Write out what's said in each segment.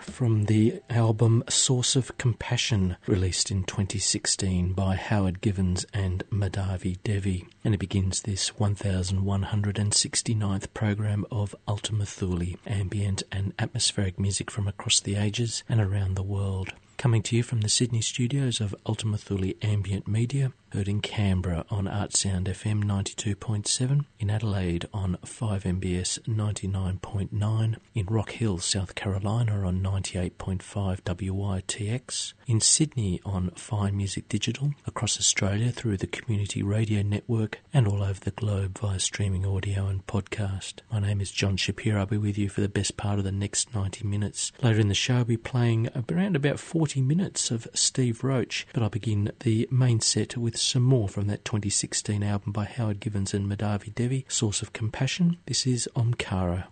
From the album Source of Compassion, released in 2016 by Howard Givens and Madhavi Devi. And it begins this 1169th program of Ultima Thule, ambient and atmospheric music from across the ages and around the world. Coming to you from the Sydney studios of Ultima Thule Ambient Media, heard in Canberra on Artsound FM 92.7, in Adelaide on 5MBS 99.9, in Rock Hill, South Carolina on 98.5 WYTX, in Sydney on Fine Music Digital, across Australia through the Community Radio Network, and all over the globe via streaming audio and podcast. My name is John Shapiro. I'll be with you for the best part of the next 90 minutes. Later in the show, I'll be playing around about 40 minutes of Steve Roach, but I'll begin the main set with some more from that 2016 album by Howard Givens and Madhavi Devi, Source of Compassion. This is Omkara.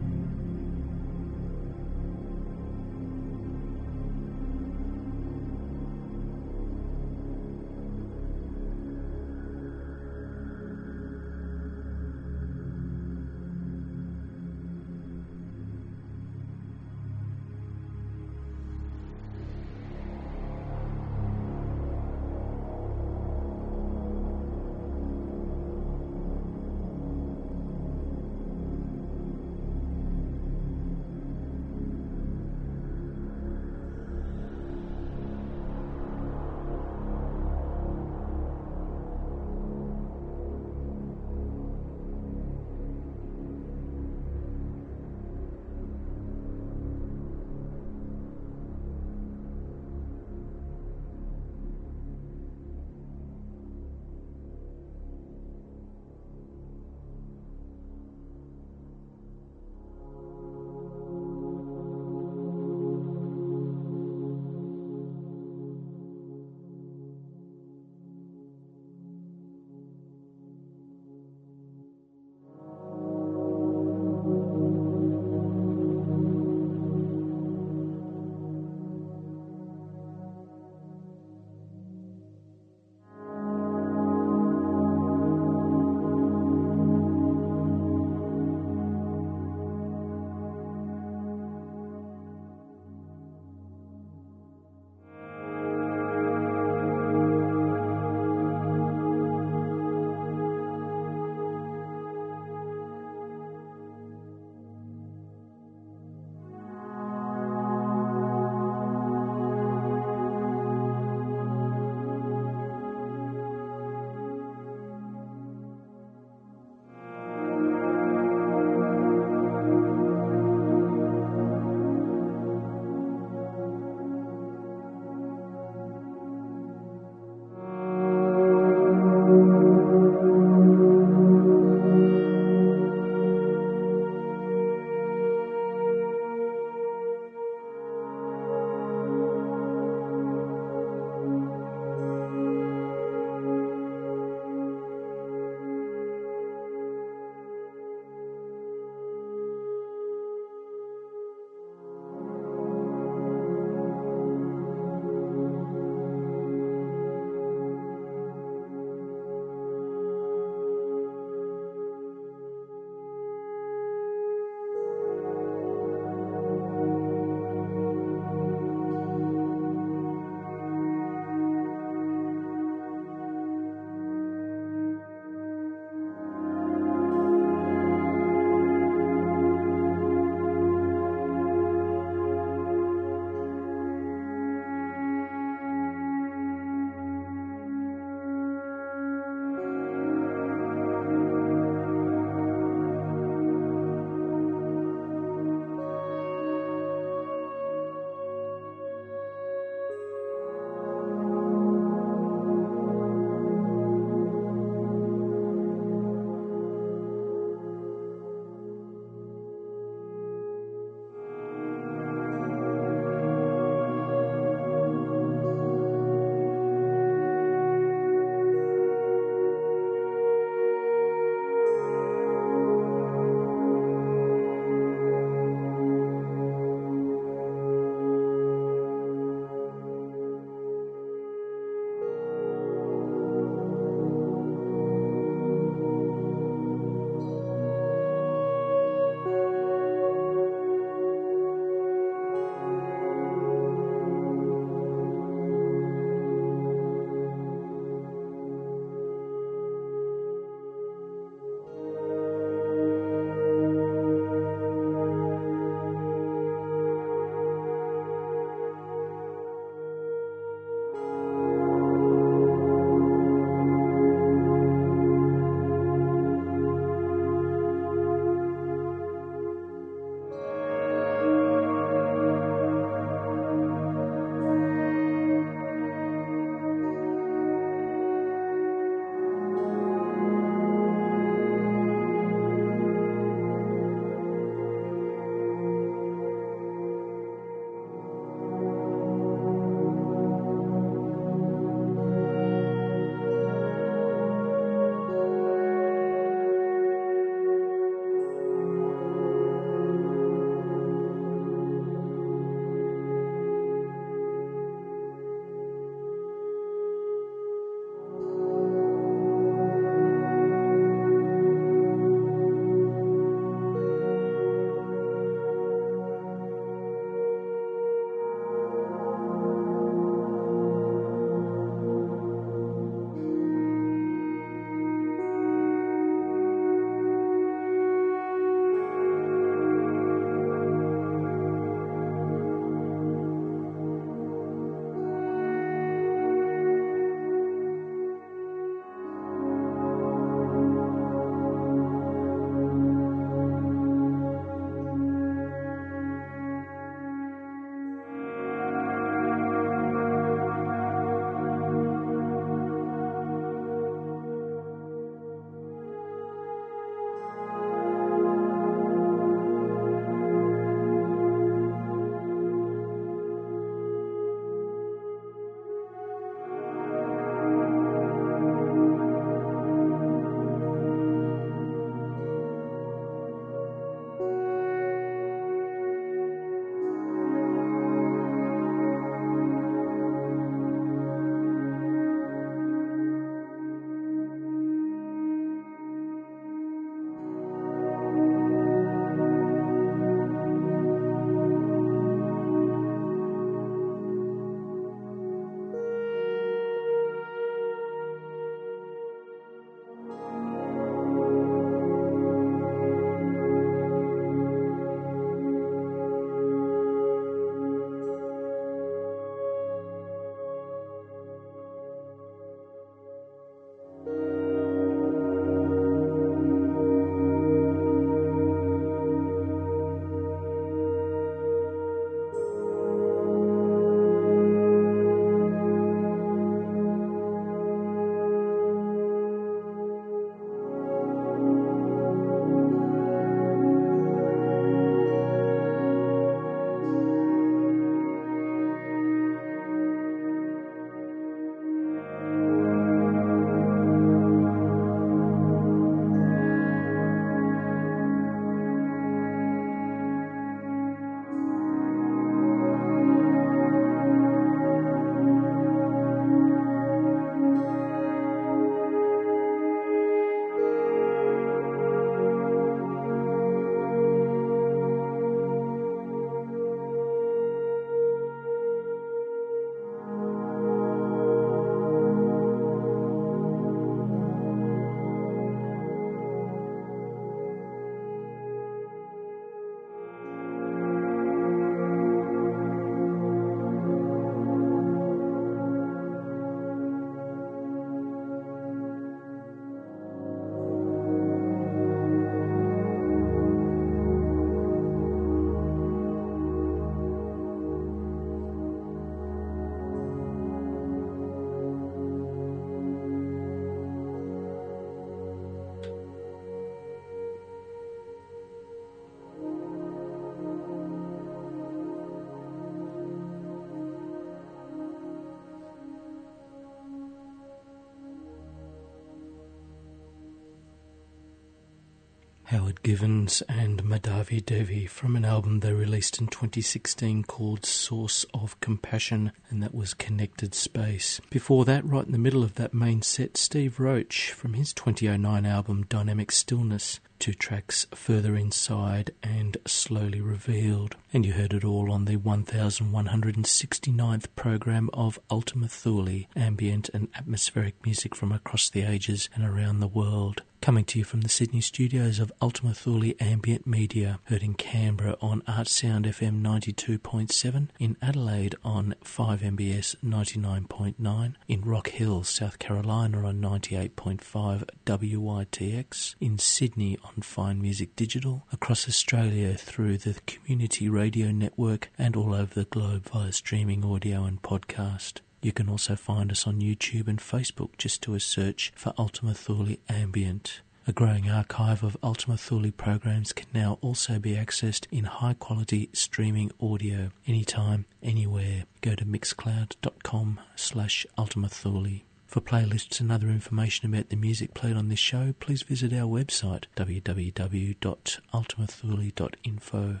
Howard Givens and Madhavi Devi from an album they released in 2016 called Source of Compassion, and that was Connected Space. Before that, right in the middle of that main set, Steve Roach from his 2009 album Dynamic Stillness two tracks further inside and slowly revealed. And you heard it all on the 1169th program of Ultima Thule, ambient and atmospheric music from across the ages and around the world. Coming to you from the Sydney studios of Ultima Thule Ambient Media, heard in Canberra on Artsound FM 92.7, in Adelaide on 5MBS 99.9, in Rock Hill, South Carolina on 98.5 WYTX, in Sydney on Fine Music Digital, across Australia through the Community Radio Network, and all over the globe via streaming audio and podcast. You can also find us on YouTube and Facebook. Just do a search for Ultima Thule Ambient. A growing archive of Ultima Thule programs can now also be accessed in high quality streaming audio anytime, anywhere. Go to mixcloud.com slash Ultima Thule. For playlists and other information about the music played on this show, please visit our website www.ultimathule.info.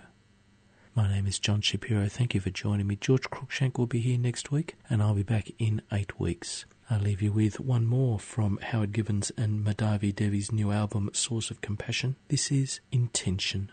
My name is John Shapiro. Thank you for joining me. George Cruikshank will be here next week, and I'll be back in eight weeks. I'll leave you with one more from Howard Givens and Madhavi Devi's new album, Source of Compassion. This is Intention.